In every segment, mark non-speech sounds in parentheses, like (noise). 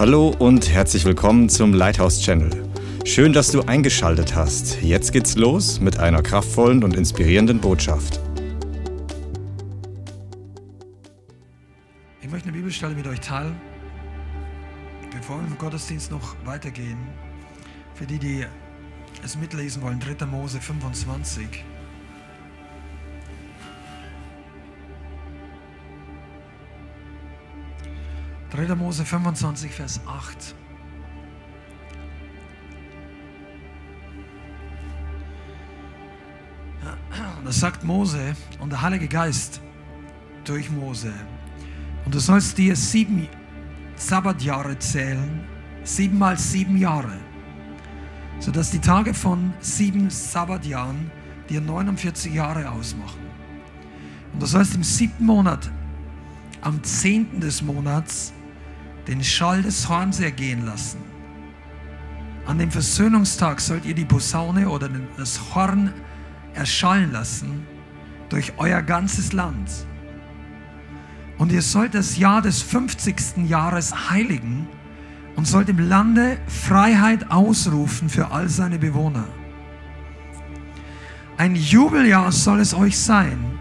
Hallo und herzlich willkommen zum Lighthouse Channel. Schön, dass du eingeschaltet hast. Jetzt geht's los mit einer kraftvollen und inspirierenden Botschaft. Ich möchte eine Bibelstelle mit euch teilen, bevor wir im Gottesdienst noch weitergehen. Für die, die es mitlesen wollen, 3. Mose 25. 3. Mose 25, Vers 8. Und das sagt Mose und der Heilige Geist durch Mose. Und du sollst dir sieben Sabbatjahre zählen, sieben mal sieben Jahre, sodass die Tage von sieben Sabbatjahren dir 49 Jahre ausmachen. Und du sollst im siebten Monat, am zehnten des Monats, den Schall des Horns ergehen lassen. An dem Versöhnungstag sollt ihr die Posaune oder das Horn erschallen lassen durch euer ganzes Land. Und ihr sollt das Jahr des 50. Jahres heiligen und sollt im Lande Freiheit ausrufen für all seine Bewohner. Ein Jubeljahr soll es euch sein.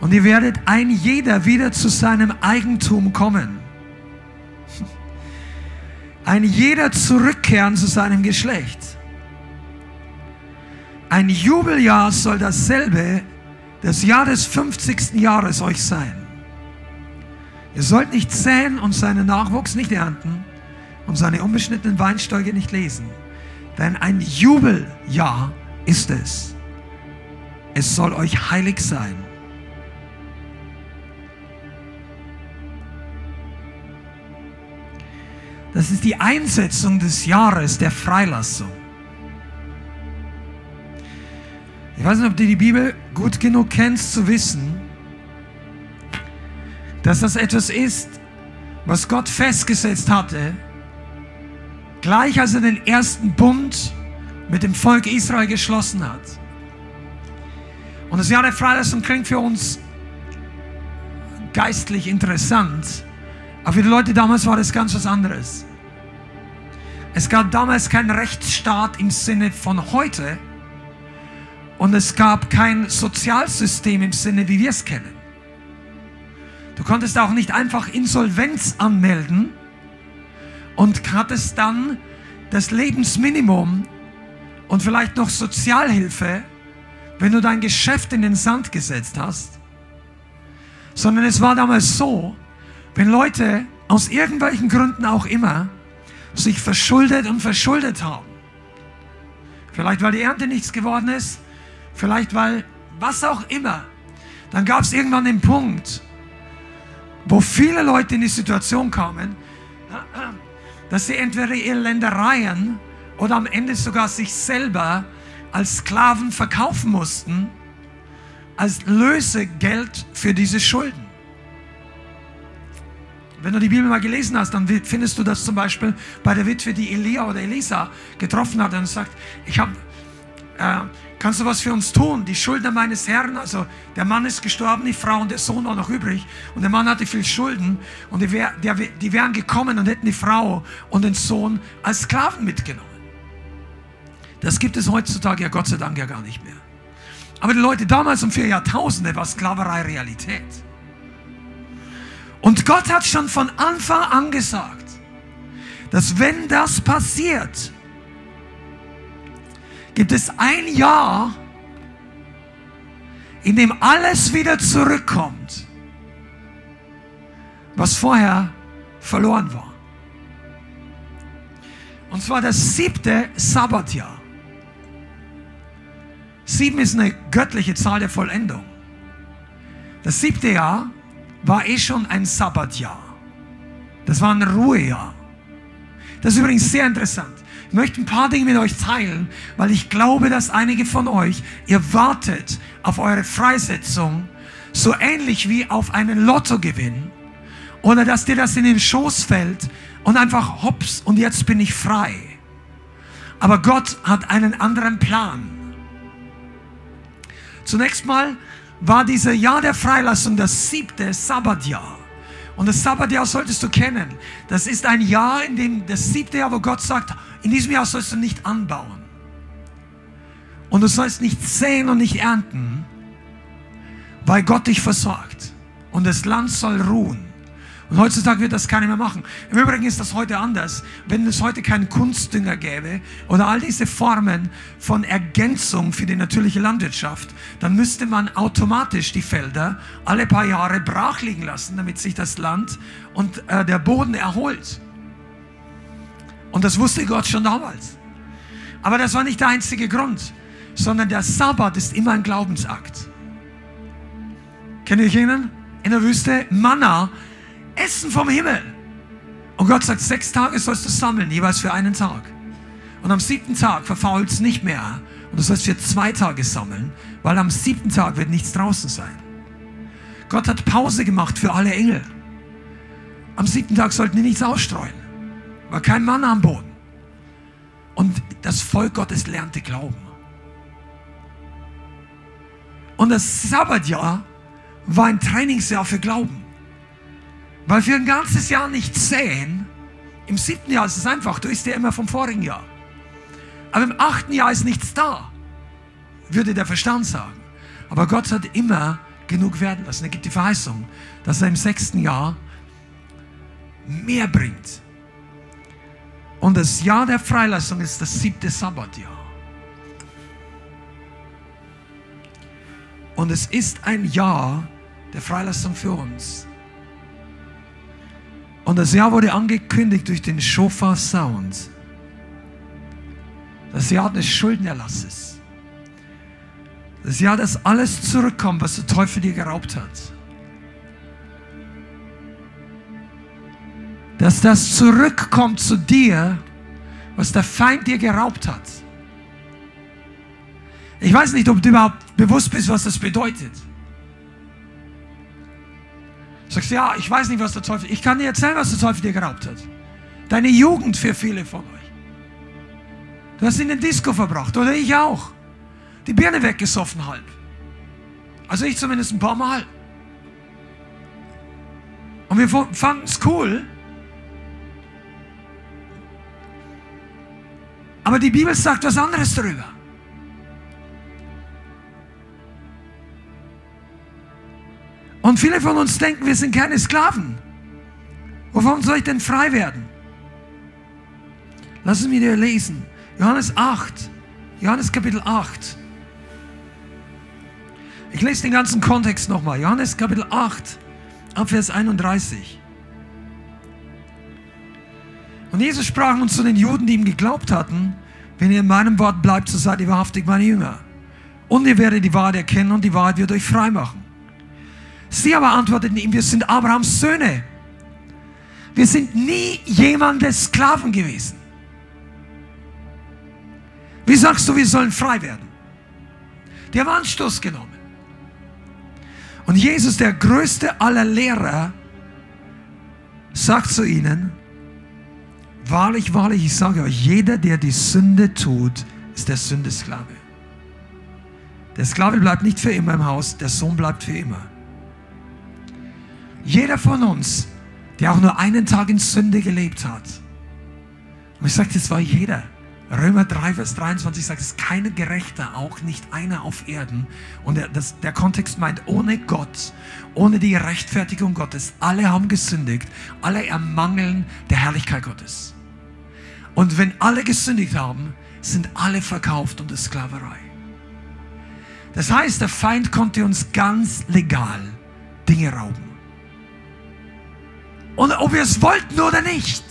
Und ihr werdet ein jeder wieder zu seinem Eigentum kommen ein jeder zurückkehren zu seinem Geschlecht. Ein Jubeljahr soll dasselbe, das Jahr des 50. Jahres euch sein. Ihr sollt nicht säen und seinen Nachwuchs nicht ernten und seine unbeschnittenen Weinsteuge nicht lesen. Denn ein Jubeljahr ist es. Es soll euch heilig sein. Das ist die Einsetzung des Jahres der Freilassung. Ich weiß nicht, ob du die Bibel gut genug kennst, zu wissen, dass das etwas ist, was Gott festgesetzt hatte, gleich als er den ersten Bund mit dem Volk Israel geschlossen hat. Und das Jahr der Freilassung klingt für uns geistlich interessant, aber für die Leute damals war das ganz was anderes. Es gab damals keinen Rechtsstaat im Sinne von heute und es gab kein Sozialsystem im Sinne, wie wir es kennen. Du konntest auch nicht einfach Insolvenz anmelden und hattest dann das Lebensminimum und vielleicht noch Sozialhilfe, wenn du dein Geschäft in den Sand gesetzt hast, sondern es war damals so, wenn Leute aus irgendwelchen Gründen auch immer sich verschuldet und verschuldet haben. Vielleicht weil die Ernte nichts geworden ist, vielleicht weil was auch immer. Dann gab es irgendwann den Punkt, wo viele Leute in die Situation kamen, (clears throat) dass sie entweder ihre Ländereien oder am Ende sogar sich selber als Sklaven verkaufen mussten, als Lösegeld für diese Schulden. Wenn du die Bibel mal gelesen hast, dann findest du das zum Beispiel bei der Witwe, die Elia oder Elisa getroffen hat und sagt, ich habe, äh, kannst du was für uns tun? Die Schuldner meines Herrn, also der Mann ist gestorben, die Frau und der Sohn war noch übrig und der Mann hatte viel Schulden und die, wär, der, die wären gekommen und hätten die Frau und den Sohn als Sklaven mitgenommen. Das gibt es heutzutage ja Gott sei Dank ja gar nicht mehr. Aber die Leute damals um vier Jahrtausende war Sklaverei Realität. Und Gott hat schon von Anfang an gesagt, dass wenn das passiert, gibt es ein Jahr, in dem alles wieder zurückkommt, was vorher verloren war. Und zwar das siebte Sabbatjahr. Sieben ist eine göttliche Zahl der Vollendung. Das siebte Jahr war eh schon ein Sabbatjahr. Das war ein Ruhejahr. Das ist übrigens sehr interessant. Ich möchte ein paar Dinge mit euch teilen, weil ich glaube, dass einige von euch, ihr wartet auf eure Freisetzung, so ähnlich wie auf einen Lottogewinn. Oder dass dir das in den Schoß fällt und einfach hops und jetzt bin ich frei. Aber Gott hat einen anderen Plan. Zunächst mal war dieser Jahr der Freilassung das siebte Sabbatjahr. Und das Sabbatjahr solltest du kennen. Das ist ein Jahr, in dem das siebte Jahr, wo Gott sagt, in diesem Jahr sollst du nicht anbauen. Und du sollst nicht säen und nicht ernten, weil Gott dich versorgt. Und das Land soll ruhen. Und heutzutage wird das keiner mehr machen. Im Übrigen ist das heute anders. Wenn es heute keinen Kunstdünger gäbe oder all diese Formen von Ergänzung für die natürliche Landwirtschaft, dann müsste man automatisch die Felder alle paar Jahre brach liegen lassen, damit sich das Land und äh, der Boden erholt. Und das wusste Gott schon damals. Aber das war nicht der einzige Grund, sondern der Sabbat ist immer ein Glaubensakt. Kennt ihr erinnern? In der Wüste Manna Essen vom Himmel. Und Gott sagt, sechs Tage sollst du sammeln, jeweils für einen Tag. Und am siebten Tag verfault es nicht mehr. Und du sollst für zwei Tage sammeln, weil am siebten Tag wird nichts draußen sein. Gott hat Pause gemacht für alle Engel. Am siebten Tag sollten die nichts ausstreuen. War kein Mann am Boden. Und das Volk Gottes lernte Glauben. Und das Sabbatjahr war ein Trainingsjahr für Glauben. Weil wir ein ganzes Jahr nicht säen, im siebten Jahr ist es einfach, du isst ja immer vom vorigen Jahr. Aber im achten Jahr ist nichts da, würde der Verstand sagen. Aber Gott hat immer genug werden lassen. Er gibt die Verheißung, dass er im sechsten Jahr mehr bringt. Und das Jahr der Freilassung ist das siebte Sabbatjahr. Und es ist ein Jahr der Freilassung für uns. Und das Jahr wurde angekündigt durch den Shofar Sound. Das Jahr des Schuldenerlasses. Das Jahr, dass alles zurückkommt, was der Teufel dir geraubt hat. Dass das zurückkommt zu dir, was der Feind dir geraubt hat. Ich weiß nicht, ob du überhaupt bewusst bist, was das bedeutet. Sagst du, ja, ich weiß nicht, was der Teufel. Ich kann dir erzählen, was der Teufel dir geraubt hat. Deine Jugend für viele von euch. Du hast in den Disco verbracht, oder ich auch. Die Birne weggesoffen halb. Also ich zumindest ein paar Mal. Und wir fanden es cool. Aber die Bibel sagt was anderes darüber. Und viele von uns denken, wir sind keine Sklaven. Wovon soll ich denn frei werden? Lass es mir dir lesen. Johannes 8. Johannes Kapitel 8. Ich lese den ganzen Kontext nochmal. Johannes Kapitel 8, Abvers 31. Und Jesus sprach uns zu den Juden, die ihm geglaubt hatten, wenn ihr in meinem Wort bleibt, so seid ihr wahrhaftig meine Jünger. Und ihr werdet die Wahrheit erkennen und die Wahrheit wird euch frei machen. Sie aber antworteten ihm, wir sind Abrahams Söhne. Wir sind nie jemandes Sklaven gewesen. Wie sagst du, wir sollen frei werden? Die haben Anstoß genommen. Und Jesus, der größte aller Lehrer, sagt zu ihnen, wahrlich, wahrlich, ich sage euch, jeder, der die Sünde tut, ist der Sündesklave. Der Sklave bleibt nicht für immer im Haus, der Sohn bleibt für immer. Jeder von uns, der auch nur einen Tag in Sünde gelebt hat. Und ich sage, das war jeder. Römer 3, Vers 23 sagt, es ist keiner Gerechter, auch nicht einer auf Erden. Und der, das, der Kontext meint, ohne Gott, ohne die Rechtfertigung Gottes, alle haben gesündigt, alle ermangeln der Herrlichkeit Gottes. Und wenn alle gesündigt haben, sind alle verkauft unter Sklaverei. Das heißt, der Feind konnte uns ganz legal Dinge rauben. Und ob wir es wollten oder nicht.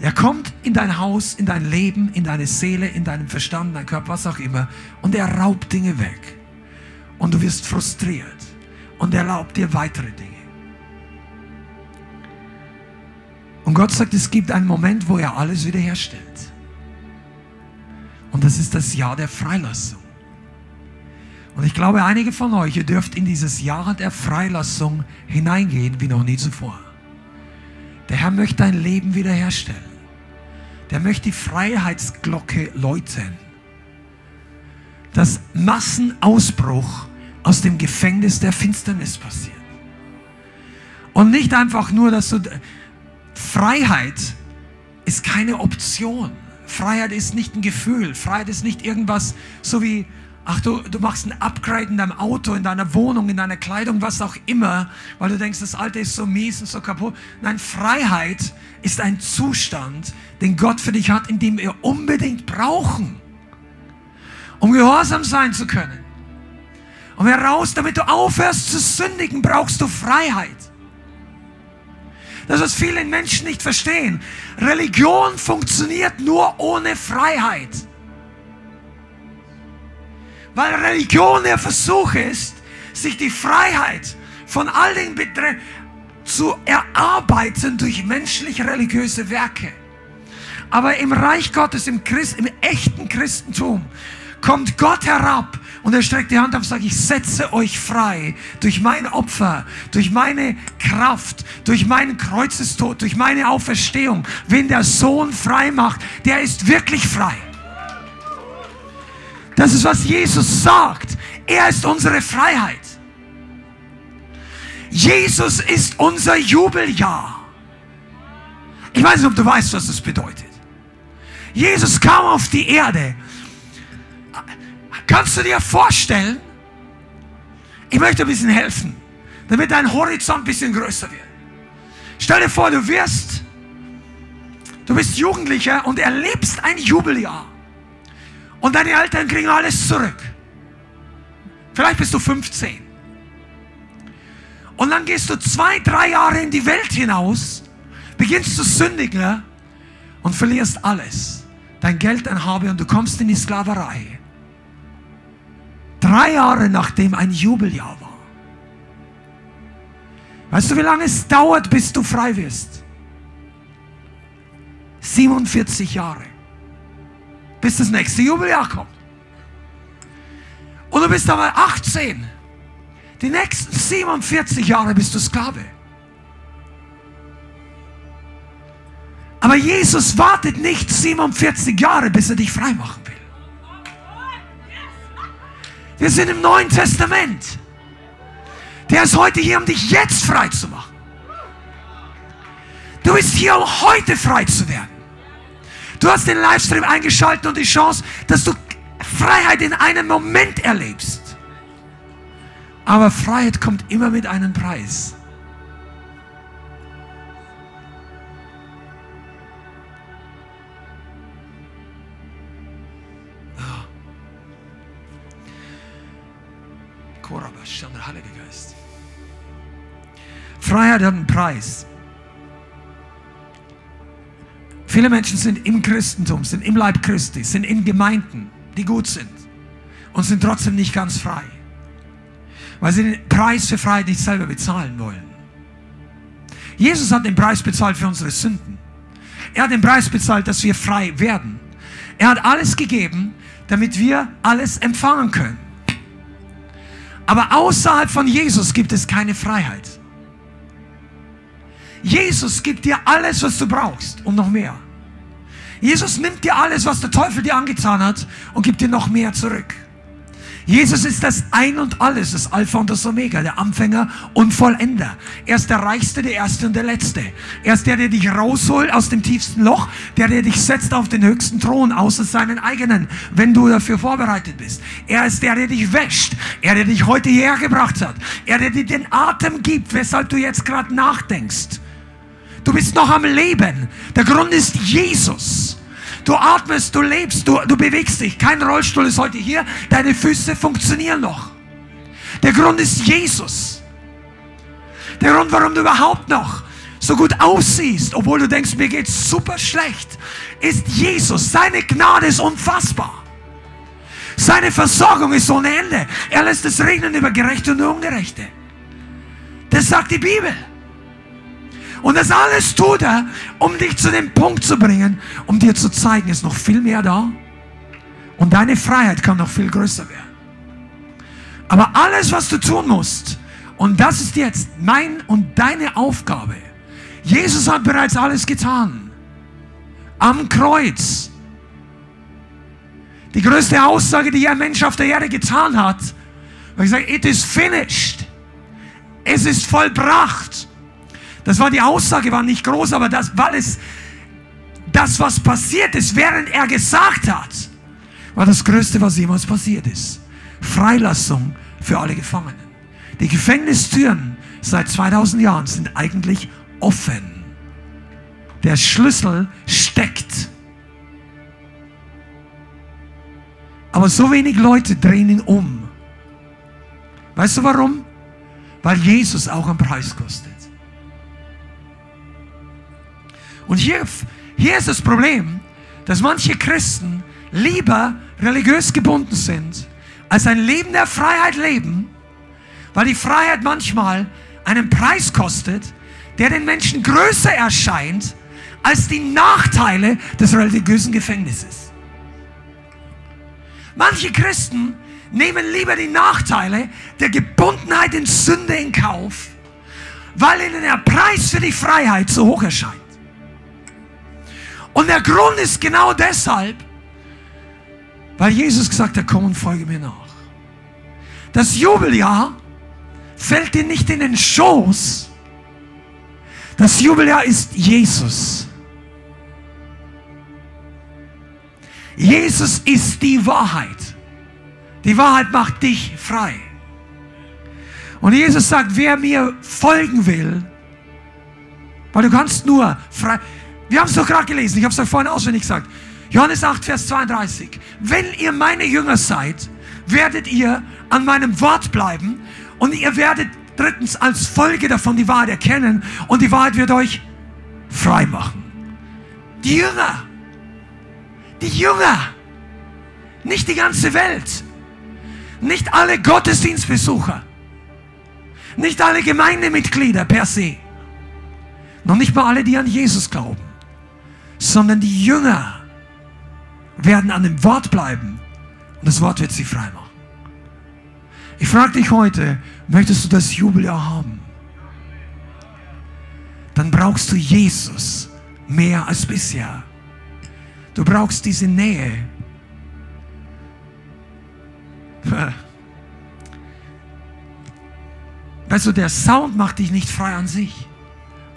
Er kommt in dein Haus, in dein Leben, in deine Seele, in deinen Verstand, in deinen Körper, was auch immer. Und er raubt Dinge weg. Und du wirst frustriert. Und er erlaubt dir weitere Dinge. Und Gott sagt, es gibt einen Moment, wo er alles wiederherstellt. Und das ist das Jahr der Freilassung. Und ich glaube, einige von euch, ihr dürft in dieses Jahr der Freilassung hineingehen wie noch nie zuvor. Der Herr möchte dein Leben wiederherstellen. Der möchte die Freiheitsglocke läuten. Dass Massenausbruch aus dem Gefängnis der Finsternis passiert. Und nicht einfach nur, dass du... Freiheit ist keine Option. Freiheit ist nicht ein Gefühl. Freiheit ist nicht irgendwas so wie, ach du, du machst ein Upgrade in deinem Auto, in deiner Wohnung, in deiner Kleidung, was auch immer, weil du denkst, das Alte ist so mies und so kaputt. Nein, Freiheit ist ein Zustand, den Gott für dich hat, in dem wir unbedingt brauchen, um gehorsam sein zu können. Und heraus, damit du aufhörst zu sündigen, brauchst du Freiheit. Das, was viele Menschen nicht verstehen. Religion funktioniert nur ohne Freiheit. Weil Religion der Versuch ist, sich die Freiheit von all den Betreff zu erarbeiten durch menschlich-religiöse Werke. Aber im Reich Gottes, im, Christ, im echten Christentum, kommt Gott herab und er streckt die Hand auf und sagt, ich setze euch frei durch mein Opfer, durch meine Kraft, durch meinen Kreuzestod, durch meine Auferstehung. Wenn der Sohn frei macht, der ist wirklich frei. Das ist, was Jesus sagt. Er ist unsere Freiheit. Jesus ist unser Jubeljahr. Ich weiß nicht, ob du weißt, was das bedeutet. Jesus kam auf die Erde. Kannst du dir vorstellen? Ich möchte ein bisschen helfen, damit dein Horizont ein bisschen größer wird. Stell dir vor, du wirst, du bist Jugendlicher und erlebst ein Jubeljahr. Und deine Eltern kriegen alles zurück. Vielleicht bist du 15. Und dann gehst du zwei, drei Jahre in die Welt hinaus, beginnst zu sündigen und verlierst alles. Dein Geld, dein Habe und du kommst in die Sklaverei. Drei Jahre nachdem ein Jubeljahr war. Weißt du, wie lange es dauert, bis du frei wirst? 47 Jahre. Bis das nächste Jubeljahr kommt. Und du bist aber 18. Die nächsten 47 Jahre bist du Sklave. Aber Jesus wartet nicht 47 Jahre, bis er dich frei machen will. Wir sind im Neuen Testament. Der ist heute hier, um dich jetzt frei zu machen. Du bist hier, um heute frei zu werden. Du hast den Livestream eingeschaltet und die Chance, dass du Freiheit in einem Moment erlebst. Aber Freiheit kommt immer mit einem Preis. Korabash, der Heilige Geist. Freiheit hat einen Preis. Viele Menschen sind im Christentum, sind im Leib Christi, sind in Gemeinden, die gut sind und sind trotzdem nicht ganz frei, weil sie den Preis für Freiheit nicht selber bezahlen wollen. Jesus hat den Preis bezahlt für unsere Sünden. Er hat den Preis bezahlt, dass wir frei werden. Er hat alles gegeben, damit wir alles empfangen können. Aber außerhalb von Jesus gibt es keine Freiheit. Jesus gibt dir alles, was du brauchst und noch mehr. Jesus nimmt dir alles, was der Teufel dir angetan hat und gibt dir noch mehr zurück. Jesus ist das Ein und Alles, das Alpha und das Omega, der Anfänger und Vollender. Er ist der Reichste, der Erste und der Letzte. Er ist der, der dich rausholt aus dem tiefsten Loch, der, der dich setzt auf den höchsten Thron, außer seinen eigenen, wenn du dafür vorbereitet bist. Er ist der, der dich wäscht. Er, der dich heute hierher gebracht hat. Er, der dir den Atem gibt, weshalb du jetzt gerade nachdenkst. Du bist noch am Leben. Der Grund ist Jesus. Du atmest, du lebst, du, du bewegst dich. Kein Rollstuhl ist heute hier. Deine Füße funktionieren noch. Der Grund ist Jesus. Der Grund, warum du überhaupt noch so gut aussiehst, obwohl du denkst, mir geht's super schlecht, ist Jesus. Seine Gnade ist unfassbar. Seine Versorgung ist ohne Ende. Er lässt es regnen über Gerechte und Ungerechte. Das sagt die Bibel. Und das alles tut er, um dich zu dem Punkt zu bringen, um dir zu zeigen, ist noch viel mehr da. Und deine Freiheit kann noch viel größer werden. Aber alles, was du tun musst, und das ist jetzt mein und deine Aufgabe. Jesus hat bereits alles getan. Am Kreuz. Die größte Aussage, die ein Mensch auf der Erde getan hat, war gesagt, it is finished. Es ist vollbracht. Das war die Aussage, war nicht groß, aber das, weil es das, was passiert ist, während er gesagt hat, war das Größte, was jemals passiert ist. Freilassung für alle Gefangenen. Die Gefängnistüren seit 2000 Jahren sind eigentlich offen. Der Schlüssel steckt. Aber so wenig Leute drehen ihn um. Weißt du warum? Weil Jesus auch einen Preis kostet. Und hier, hier ist das Problem, dass manche Christen lieber religiös gebunden sind, als ein Leben der Freiheit leben, weil die Freiheit manchmal einen Preis kostet, der den Menschen größer erscheint als die Nachteile des religiösen Gefängnisses. Manche Christen nehmen lieber die Nachteile der Gebundenheit in Sünde in Kauf, weil ihnen der Preis für die Freiheit so hoch erscheint. Und der Grund ist genau deshalb, weil Jesus gesagt hat, komm und folge mir nach. Das Jubeljahr fällt dir nicht in den Schoß. Das Jubeljahr ist Jesus. Jesus ist die Wahrheit. Die Wahrheit macht dich frei. Und Jesus sagt, wer mir folgen will, weil du kannst nur frei. Wir haben es doch gerade gelesen, ich habe es euch vorhin auswendig gesagt. Johannes 8, Vers 32. Wenn ihr meine Jünger seid, werdet ihr an meinem Wort bleiben und ihr werdet drittens als Folge davon die Wahrheit erkennen und die Wahrheit wird euch frei machen. Die Jünger, die Jünger, nicht die ganze Welt. Nicht alle Gottesdienstbesucher. Nicht alle Gemeindemitglieder per se. Noch nicht mal alle, die an Jesus glauben. Sondern die Jünger werden an dem Wort bleiben. Und das Wort wird sie frei machen. Ich frage dich heute, möchtest du das Jubeljahr haben? Dann brauchst du Jesus mehr als bisher. Du brauchst diese Nähe. Weißt du, der Sound macht dich nicht frei an sich.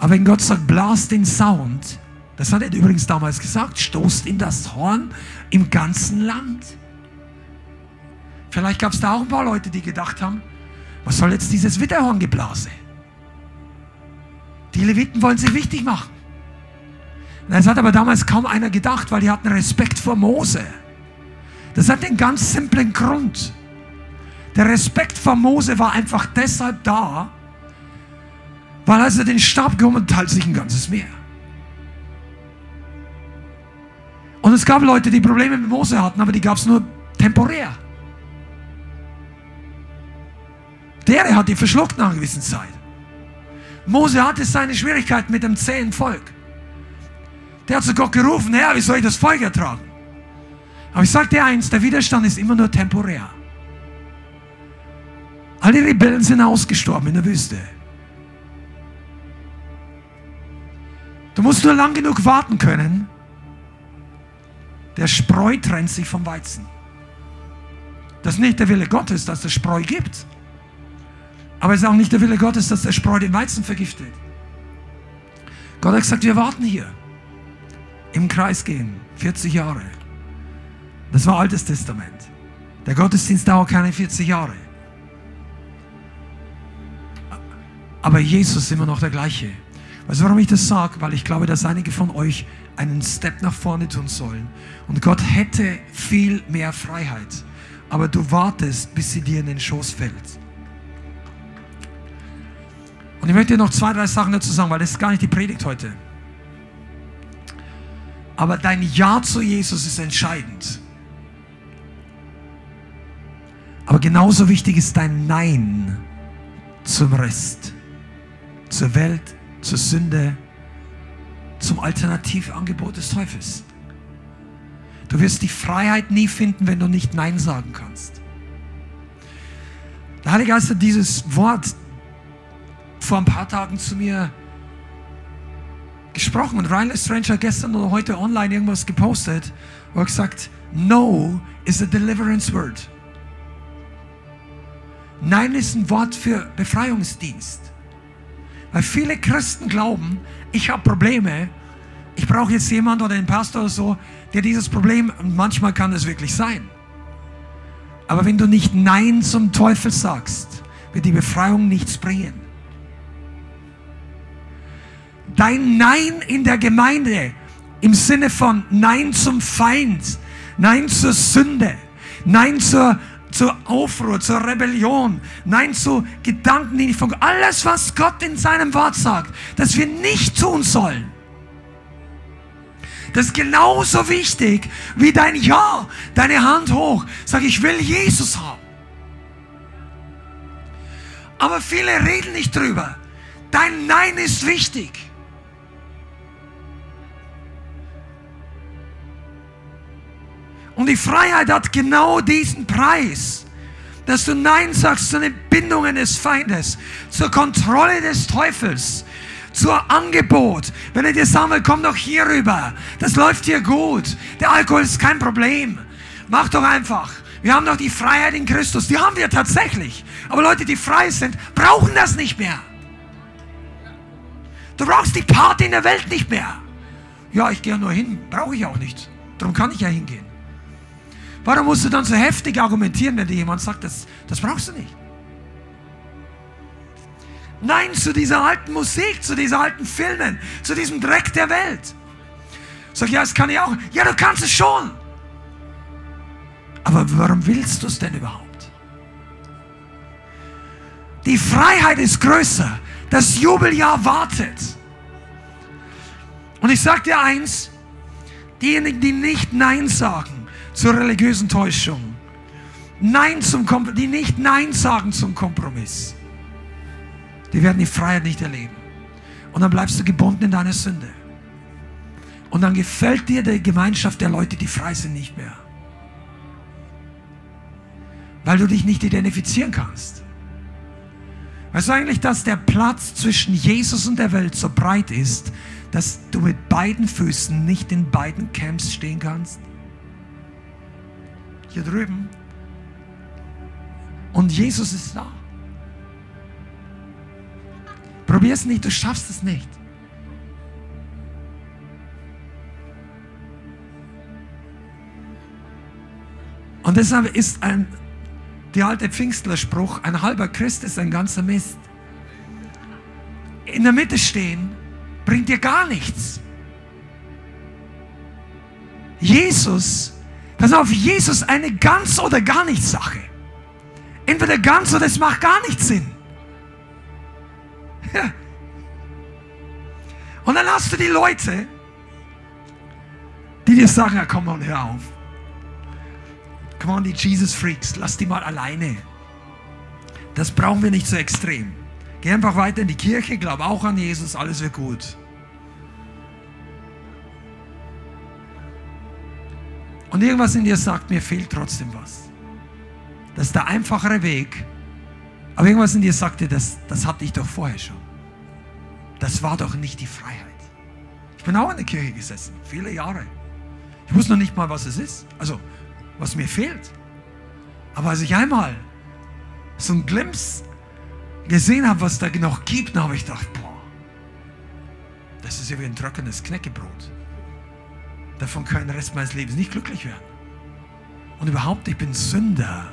Aber wenn Gott sagt, blas den Sound, das hat er übrigens damals gesagt, stoßt in das Horn im ganzen Land. Vielleicht gab es da auch ein paar Leute, die gedacht haben, was soll jetzt dieses Witterhorngeblase? Die Leviten wollen sich wichtig machen. Das hat aber damals kaum einer gedacht, weil die hatten Respekt vor Mose. Das hat den ganz simplen Grund. Der Respekt vor Mose war einfach deshalb da, weil als er den Stab gehoben hat, teilt sich ein ganzes Meer. Es gab Leute, die Probleme mit Mose hatten, aber die gab es nur temporär. Der hat die verschluckt nach einer gewissen Zeit. Mose hatte seine Schwierigkeiten mit dem zähen Volk. Der hat zu Gott gerufen, Herr, wie soll ich das Volk ertragen? Aber ich sage dir eins, der Widerstand ist immer nur temporär. Alle Rebellen sind ausgestorben in der Wüste. Du musst nur lang genug warten können. Der Spreu trennt sich vom Weizen. Das ist nicht der Wille Gottes, dass es Spreu gibt. Aber es ist auch nicht der Wille Gottes, dass der Spreu den Weizen vergiftet. Gott hat gesagt, wir warten hier. Im Kreis gehen. 40 Jahre. Das war Altes Testament. Der Gottesdienst dauert keine 40 Jahre. Aber Jesus ist immer noch der gleiche. Weißt du, warum ich das sage? Weil ich glaube, dass einige von euch einen Step nach vorne tun sollen. Und Gott hätte viel mehr Freiheit. Aber du wartest, bis sie dir in den Schoß fällt. Und ich möchte dir noch zwei, drei Sachen dazu sagen, weil das ist gar nicht die Predigt heute. Aber dein Ja zu Jesus ist entscheidend. Aber genauso wichtig ist dein Nein zum Rest, zur Welt, zur Sünde, zum Alternativangebot des Teufels. Du wirst die Freiheit nie finden, wenn du nicht Nein sagen kannst. Der Heilige Geist hat dieses Wort vor ein paar Tagen zu mir gesprochen und Ryan Strange hat gestern oder heute online irgendwas gepostet, wo er gesagt, No is a deliverance word. Nein ist ein Wort für Befreiungsdienst. Weil viele Christen glauben, ich habe Probleme, ich brauche jetzt jemand oder einen Pastor oder so, der dieses Problem, und manchmal kann es wirklich sein. Aber wenn du nicht Nein zum Teufel sagst, wird die Befreiung nichts bringen. Dein Nein in der Gemeinde im Sinne von Nein zum Feind, Nein zur Sünde, Nein zur, zur Aufruhr, zur Rebellion, Nein zu Gedanken, die nicht von alles, was Gott in seinem Wort sagt, dass wir nicht tun sollen. Das ist genauso wichtig wie dein Ja, deine Hand hoch. Sag, ich will Jesus haben. Aber viele reden nicht drüber. Dein Nein ist wichtig. Und die Freiheit hat genau diesen Preis, dass du Nein sagst zu den Bindungen des Feindes, zur Kontrolle des Teufels, zur Angebot. Wenn er dir sagen will, komm doch hier rüber, das läuft hier gut, der Alkohol ist kein Problem, mach doch einfach. Wir haben doch die Freiheit in Christus, die haben wir tatsächlich. Aber Leute, die frei sind, brauchen das nicht mehr. Du brauchst die Party in der Welt nicht mehr. Ja, ich gehe nur hin, brauche ich auch nicht. Darum kann ich ja hingehen. Warum musst du dann so heftig argumentieren, wenn dir jemand sagt, das, das brauchst du nicht? Nein zu dieser alten Musik, zu diesen alten Filmen, zu diesem Dreck der Welt. Sag, ja, das kann ich auch. Ja, du kannst es schon. Aber warum willst du es denn überhaupt? Die Freiheit ist größer. Das Jubeljahr wartet. Und ich sage dir eins, diejenigen, die nicht Nein sagen zur religiösen Täuschung, Nein zum Kom die nicht Nein sagen zum Kompromiss, die werden die Freiheit nicht erleben. Und dann bleibst du gebunden in deiner Sünde. Und dann gefällt dir die Gemeinschaft der Leute, die frei sind, nicht mehr. Weil du dich nicht identifizieren kannst. Weißt du eigentlich, dass der Platz zwischen Jesus und der Welt so breit ist, dass du mit beiden Füßen nicht in beiden Camps stehen kannst? Hier drüben. Und Jesus ist da. Probier es nicht, du schaffst es nicht. Und deshalb ist ein, der alte Pfingstlerspruch, ein halber Christ ist ein ganzer Mist. In der Mitte stehen bringt dir gar nichts. Jesus, pass auf, Jesus eine ganz oder gar nichts Sache. Entweder ganz oder es macht gar nichts Sinn. Und dann hast du die Leute, die dir sagen, ja, komm mal, hör auf. Come on, die Jesus Freaks, lass die mal alleine. Das brauchen wir nicht so extrem. Geh einfach weiter in die Kirche, glaub auch an Jesus, alles wird gut. Und irgendwas in dir sagt, mir fehlt trotzdem was. Das ist der einfachere Weg. Aber irgendwas in dir sagt dir, das, das hatte ich doch vorher schon. Das war doch nicht die Freiheit. Ich bin auch in der Kirche gesessen, viele Jahre. Ich wusste noch nicht mal, was es ist. Also, was mir fehlt. Aber als ich einmal so einen Glimpse gesehen habe, was da noch gibt, dann habe ich gedacht, boah, das ist ja wie ein trockenes Knäckebrot. Davon kann ich den Rest meines Lebens nicht glücklich werden. Und überhaupt, ich bin Sünder.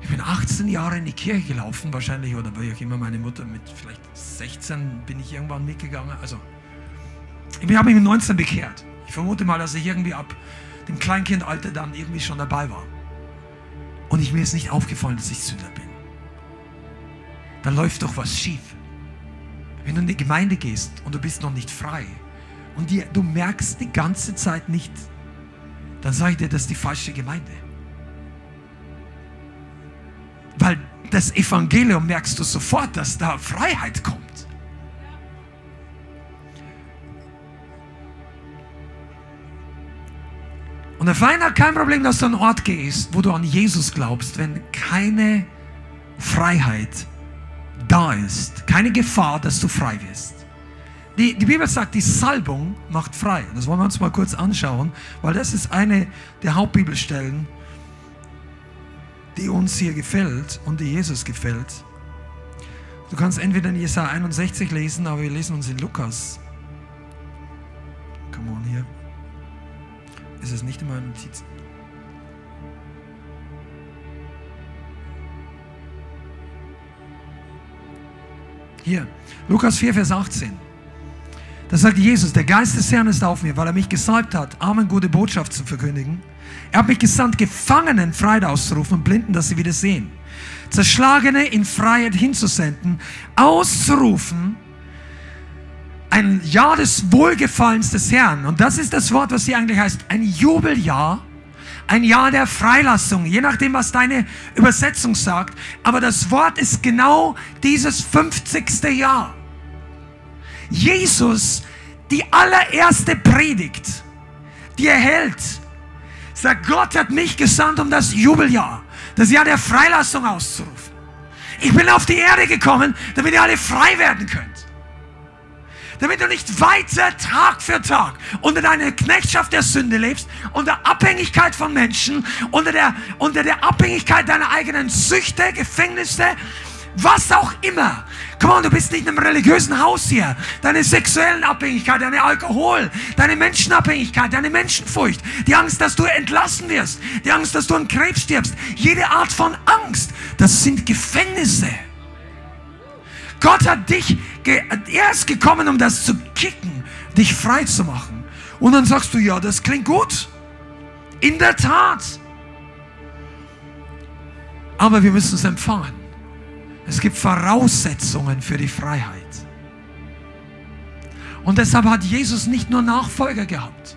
Ich bin 18 Jahre in die Kirche gelaufen, wahrscheinlich, oder war ich immer meine Mutter mit vielleicht 16 bin ich irgendwann mitgegangen. Also, ich habe mich mit 19 bekehrt. Ich vermute mal, dass ich irgendwie ab dem Kleinkindalter dann irgendwie schon dabei war. Und ich, mir ist nicht aufgefallen, dass ich Sünder bin. Da läuft doch was schief. Wenn du in die Gemeinde gehst und du bist noch nicht frei und die, du merkst die ganze Zeit nicht, dann sage ich dir, das ist die falsche Gemeinde. Weil das Evangelium merkst du sofort, dass da Freiheit kommt. Und der Feind hat kein Problem, dass du an einen Ort gehst, wo du an Jesus glaubst, wenn keine Freiheit da ist, keine Gefahr, dass du frei wirst. Die, die Bibel sagt, die Salbung macht frei. Das wollen wir uns mal kurz anschauen, weil das ist eine der Hauptbibelstellen, die uns hier gefällt und die Jesus gefällt. Du kannst entweder in Jesaja 61 lesen, aber wir lesen uns in Lukas. Come on hier. Ist es nicht in meinen Notizen? Hier, Lukas 4, Vers 18. Da sagt Jesus, der Geist des Herrn ist auf mir, weil er mich gesalbt hat, Armen gute Botschaft zu verkündigen. Er hat mich gesandt, Gefangenen Freiheit auszurufen und Blinden, dass sie wieder sehen. Zerschlagene in Freiheit hinzusenden, auszurufen, ein Jahr des Wohlgefallens des Herrn. Und das ist das Wort, was hier eigentlich heißt, ein Jubeljahr, ein Jahr der Freilassung, je nachdem, was deine Übersetzung sagt. Aber das Wort ist genau dieses 50. Jahr. Jesus, die allererste Predigt, die er hält, sagt, Gott hat mich gesandt, um das Jubeljahr, das Jahr der Freilassung auszurufen. Ich bin auf die Erde gekommen, damit ihr alle frei werden könnt. Damit du nicht weiter Tag für Tag unter deiner Knechtschaft der Sünde lebst, unter Abhängigkeit von Menschen, unter der, unter der Abhängigkeit deiner eigenen Süchte, Gefängnisse, was auch immer. Komm on, du bist nicht in einem religiösen Haus hier. Deine sexuellen Abhängigkeit, deine Alkohol, deine Menschenabhängigkeit, deine Menschenfurcht, die Angst, dass du entlassen wirst, die Angst, dass du an Krebs stirbst, jede Art von Angst, das sind Gefängnisse. Gott hat dich, er ist gekommen, um das zu kicken, dich frei zu machen. Und dann sagst du, ja, das klingt gut. In der Tat. Aber wir müssen es empfangen. Es gibt Voraussetzungen für die Freiheit. Und deshalb hat Jesus nicht nur Nachfolger gehabt.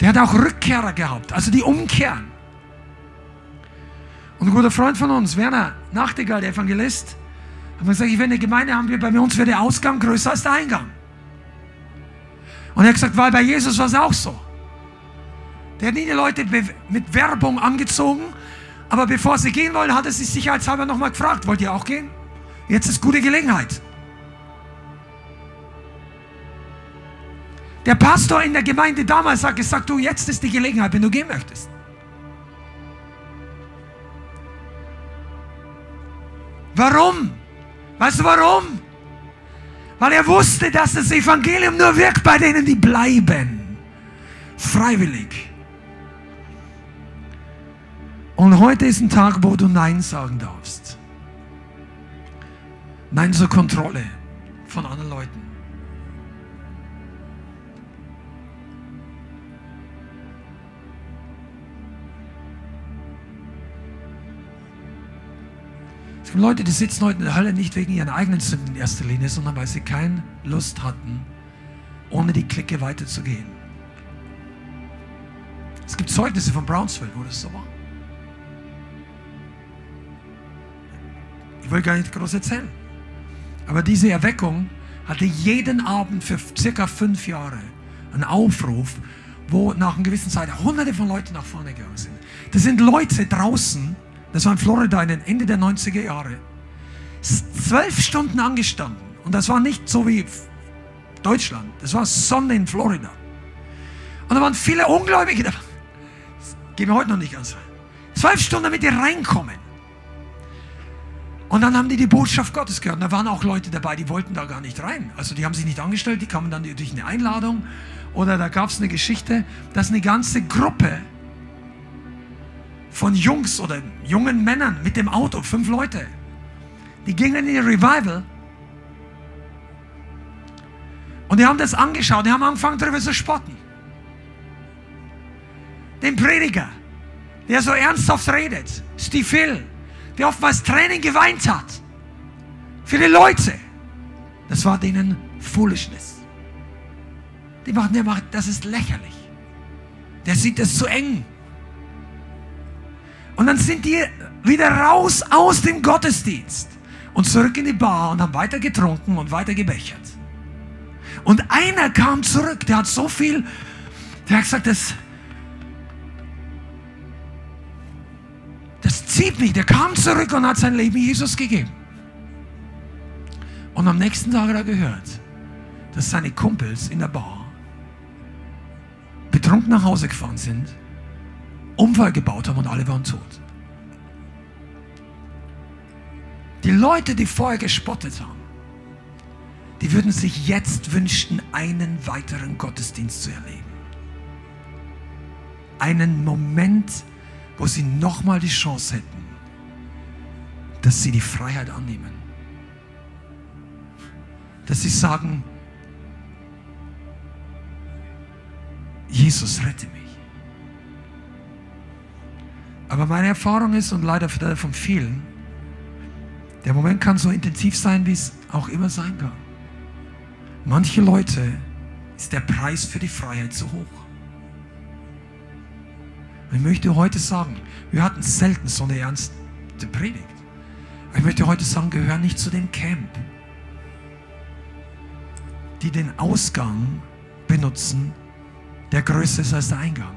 Der hat auch Rückkehrer gehabt, also die umkehren. Und ein guter Freund von uns, Werner Nachtigall, der Evangelist, hat mir gesagt, wenn eine Gemeinde haben bei uns wird der Ausgang größer als der Eingang. Und er hat gesagt, weil bei Jesus war es auch so. Der hat nie die Leute mit Werbung angezogen, aber bevor sie gehen wollen, hat er sich sicherheitshalber nochmal gefragt, wollt ihr auch gehen? Jetzt ist gute Gelegenheit. Der Pastor in der Gemeinde damals hat gesagt, du, jetzt ist die Gelegenheit, wenn du gehen möchtest. Warum? Weißt du warum? Weil er wusste, dass das Evangelium nur wirkt bei denen, die bleiben. Freiwillig. Und heute ist ein Tag, wo du Nein sagen darfst. Nein zur Kontrolle von anderen Leuten. Es gibt Leute, die sitzen heute in der Hölle nicht wegen ihren eigenen Sünden in erster Linie, sondern weil sie keine Lust hatten, ohne die Clique weiterzugehen. Es gibt Zeugnisse von Brownsville, wo das so war. Ich will gar nicht groß erzählen. Aber diese Erweckung hatte jeden Abend für circa fünf Jahre einen Aufruf, wo nach einer gewissen Zeit hunderte von Leuten nach vorne gegangen sind. Das sind Leute draußen, das war in Florida in den Ende der 90er Jahre, zwölf Stunden angestanden. Und das war nicht so wie Deutschland, das war Sonne in Florida. Und da waren viele Ungläubige. Das gehen wir heute noch nicht ganz rein. Zwölf Stunden, damit die reinkommen. Und dann haben die die Botschaft Gottes gehört. Und da waren auch Leute dabei, die wollten da gar nicht rein. Also die haben sich nicht angestellt, die kamen dann durch eine Einladung. Oder da gab es eine Geschichte, dass eine ganze Gruppe von Jungs oder jungen Männern mit dem Auto, fünf Leute, die gingen in die Revival. Und die haben das angeschaut, die haben angefangen darüber zu spotten. Den Prediger, der so ernsthaft redet, Steve Hill, der oftmals Tränen geweint hat. Die Leute. Das war denen Foolishness. Die machen, der macht, das ist lächerlich. Der sieht es zu eng. Und dann sind die wieder raus aus dem Gottesdienst und zurück in die Bar und haben weiter getrunken und weiter gebechert. Und einer kam zurück, der hat so viel, der hat gesagt, das, Das zieht mich. Der kam zurück und hat sein Leben Jesus gegeben. Und am nächsten Tag hat er gehört, dass seine Kumpels in der Bar betrunken nach Hause gefahren sind, Unfall gebaut haben und alle waren tot. Die Leute, die vorher gespottet haben, die würden sich jetzt wünschen, einen weiteren Gottesdienst zu erleben. Einen Moment, wo sie nochmal die Chance hätten, dass sie die Freiheit annehmen. Dass sie sagen, Jesus, rette mich. Aber meine Erfahrung ist, und leider von vielen, der Moment kann so intensiv sein, wie es auch immer sein kann. Manche Leute ist der Preis für die Freiheit zu hoch. Und ich möchte heute sagen, wir hatten selten so eine ernste Predigt. Ich möchte heute sagen, gehör nicht zu dem Camp, die den Ausgang benutzen, der größer ist als der Eingang.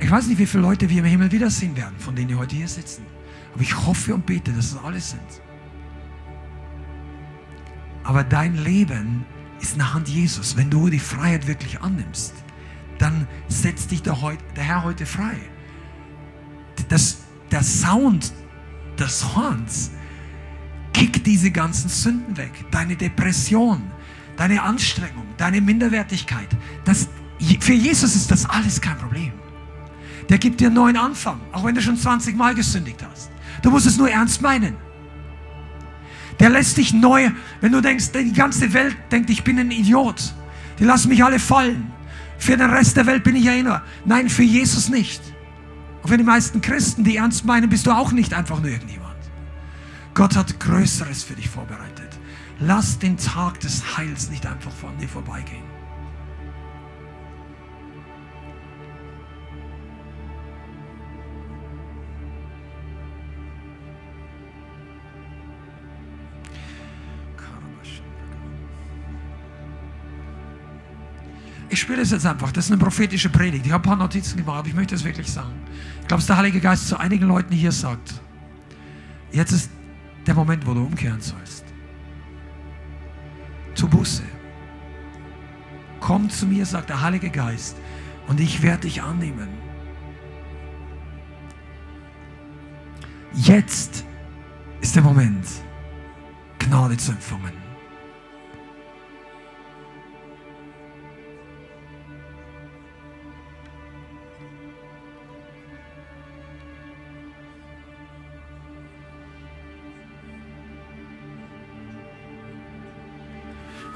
Ich weiß nicht, wie viele Leute wir im Himmel wiedersehen werden, von denen die heute hier sitzen. Aber ich hoffe und bete, dass es alles sind. Aber dein Leben ist in der Hand Jesus. Wenn du die Freiheit wirklich annimmst, dann setzt dich der, Herr heute frei. Das, der Sound des Horns kickt diese ganzen Sünden weg. Deine Depression, deine Anstrengung, deine Minderwertigkeit. Das, für Jesus ist das alles kein Problem. Der gibt dir einen neuen Anfang, auch wenn du schon 20 Mal gesündigt hast. Du musst es nur ernst meinen. Der lässt dich neu, wenn du denkst, die ganze Welt denkt, ich bin ein Idiot. Die lassen mich alle fallen. Für den Rest der Welt bin ich ja einer. Nein, für Jesus nicht. Und für die meisten Christen, die ernst meinen, bist du auch nicht einfach nur irgendjemand. Gott hat Größeres für dich vorbereitet. Lass den Tag des Heils nicht einfach von dir vorbeigehen. Ich spüre das jetzt einfach. Das ist eine prophetische Predigt. Ich habe ein paar Notizen gemacht, aber ich möchte es wirklich sagen. Ich glaube, dass der Heilige Geist zu einigen Leuten hier sagt, jetzt ist der Moment, wo du umkehren sollst. Tu Buße. Komm zu mir, sagt der Heilige Geist, und ich werde dich annehmen. Jetzt ist der Moment, Gnade zu empfangen.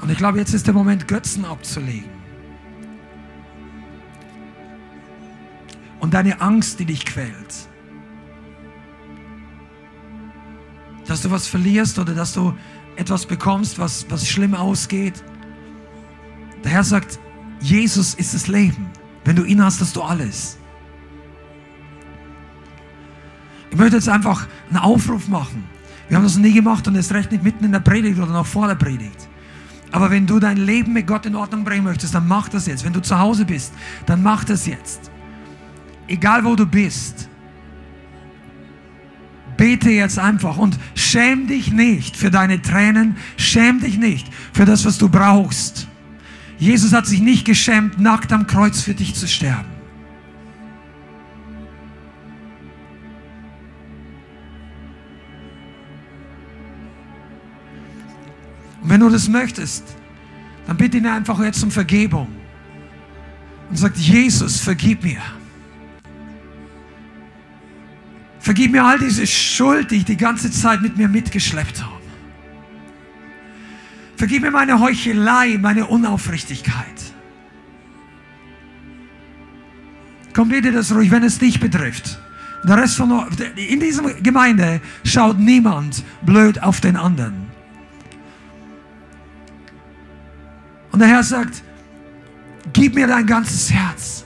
Und ich glaube, jetzt ist der Moment, Götzen abzulegen. Und deine Angst, die dich quält. Dass du was verlierst oder dass du etwas bekommst, was, was schlimm ausgeht. Der Herr sagt, Jesus ist das Leben. Wenn du ihn hast, hast du alles. Ich möchte jetzt einfach einen Aufruf machen. Wir haben das nie gemacht und es recht nicht mitten in der Predigt oder noch vor der Predigt. Aber wenn du dein Leben mit Gott in Ordnung bringen möchtest, dann mach das jetzt. Wenn du zu Hause bist, dann mach das jetzt. Egal wo du bist. Bete jetzt einfach und schäm dich nicht für deine Tränen, schäm dich nicht für das, was du brauchst. Jesus hat sich nicht geschämt, nackt am Kreuz für dich zu sterben. Und wenn du das möchtest, dann bitte ihn einfach jetzt um Vergebung. Und sagt, Jesus, vergib mir. Vergib mir all diese Schuld, die ich die ganze Zeit mit mir mitgeschleppt habe. Vergib mir meine Heuchelei, meine Unaufrichtigkeit. Komm, bitte das ruhig, wenn es dich betrifft. Der Rest von, in dieser Gemeinde schaut niemand blöd auf den anderen. Und der Herr sagt, gib mir dein ganzes Herz.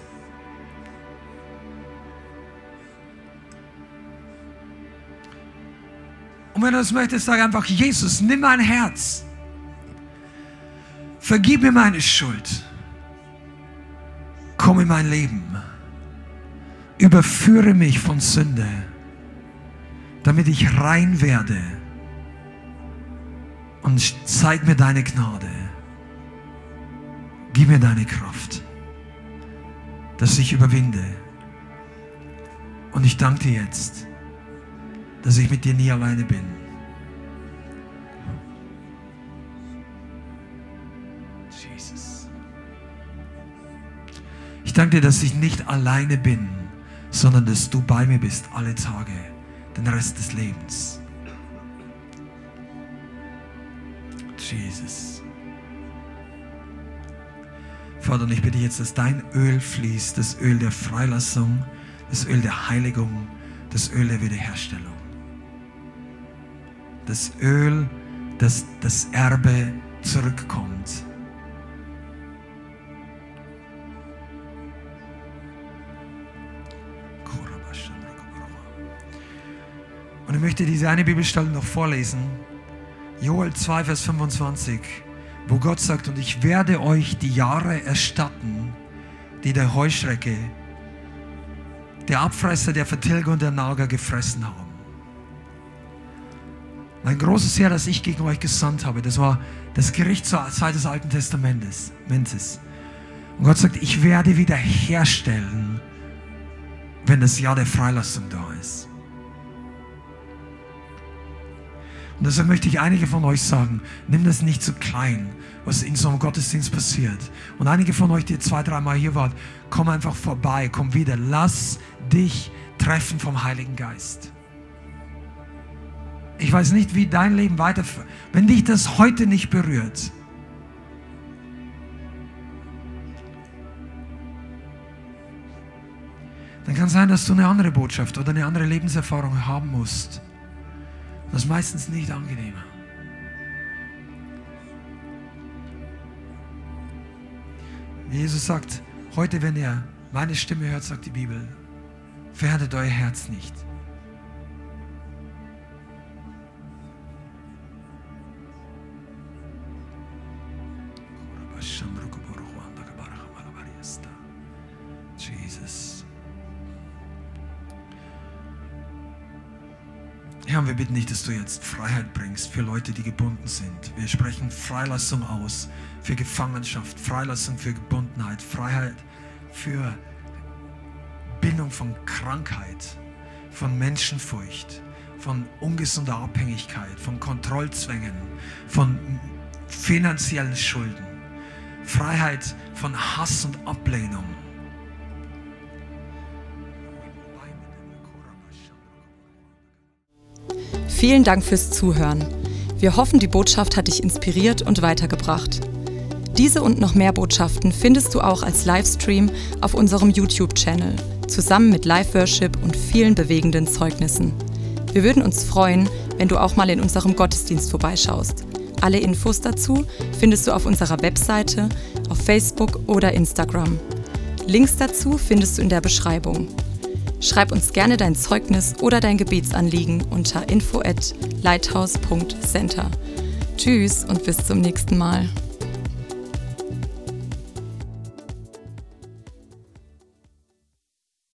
Und wenn du das möchtest, sag einfach, Jesus, nimm mein Herz. Vergib mir meine Schuld. Komm in mein Leben. Überführe mich von Sünde, damit ich rein werde. Und zeig mir deine Gnade. Gib mir deine Kraft, dass ich überwinde. Und ich danke dir jetzt, dass ich mit dir nie alleine bin. Jesus. Ich danke dir, dass ich nicht alleine bin, sondern dass du bei mir bist alle Tage, den Rest des Lebens. Jesus. Vater, und ich bitte jetzt, dass dein Öl fließt, das Öl der Freilassung, das Öl der Heiligung, das Öl der Wiederherstellung. Das Öl, das das Erbe zurückkommt. Und ich möchte diese eine Bibelstelle noch vorlesen. Joel 2, Vers 25, wo Gott sagt, und ich werde euch die Jahre erstatten, die der Heuschrecke, der Abfresser, der Vertilger und der Nager gefressen haben. Mein großes Heer, das ich gegen euch gesandt habe, das war das Gericht zur Zeit des Alten Testamentes. Und Gott sagt, ich werde wiederherstellen, wenn das Jahr der Freilassung da ist. Und deshalb möchte ich einige von euch sagen, nimm das nicht zu klein, was in so einem Gottesdienst passiert. Und einige von euch, die zwei, dreimal hier waren, komm einfach vorbei, komm wieder. Lass dich treffen vom Heiligen Geist. Ich weiß nicht, wie dein Leben weiter, wenn dich das heute nicht berührt. Dann kann es sein, dass du eine andere Botschaft oder eine andere Lebenserfahrung haben musst. Das ist meistens nicht angenehmer. Jesus sagt, heute, wenn ihr meine Stimme hört, sagt die Bibel, verhärtet euer Herz nicht. Herr, wir bitten dich, dass du jetzt Freiheit bringst für Leute, die gebunden sind. Wir sprechen Freilassung aus für Gefangenschaft, Freilassung für Gebundenheit, Freiheit für Bindung von Krankheit, von Menschenfurcht, von ungesunder Abhängigkeit, von Kontrollzwängen, von finanziellen Schulden, Freiheit von Hass und Ablehnung. Vielen Dank fürs Zuhören. Wir hoffen, die Botschaft hat dich inspiriert und weitergebracht. Diese und noch mehr Botschaften findest du auch als Livestream auf unserem YouTube-Channel, zusammen mit Live-Worship und vielen bewegenden Zeugnissen. Wir würden uns freuen, wenn du auch mal in unserem Gottesdienst vorbeischaust. Alle Infos dazu findest du auf unserer Webseite, auf Facebook oder Instagram. Links dazu findest du in der Beschreibung. Schreib uns gerne dein Zeugnis oder dein Gebetsanliegen unter info at lighthouse.center. Tschüss und bis zum nächsten Mal.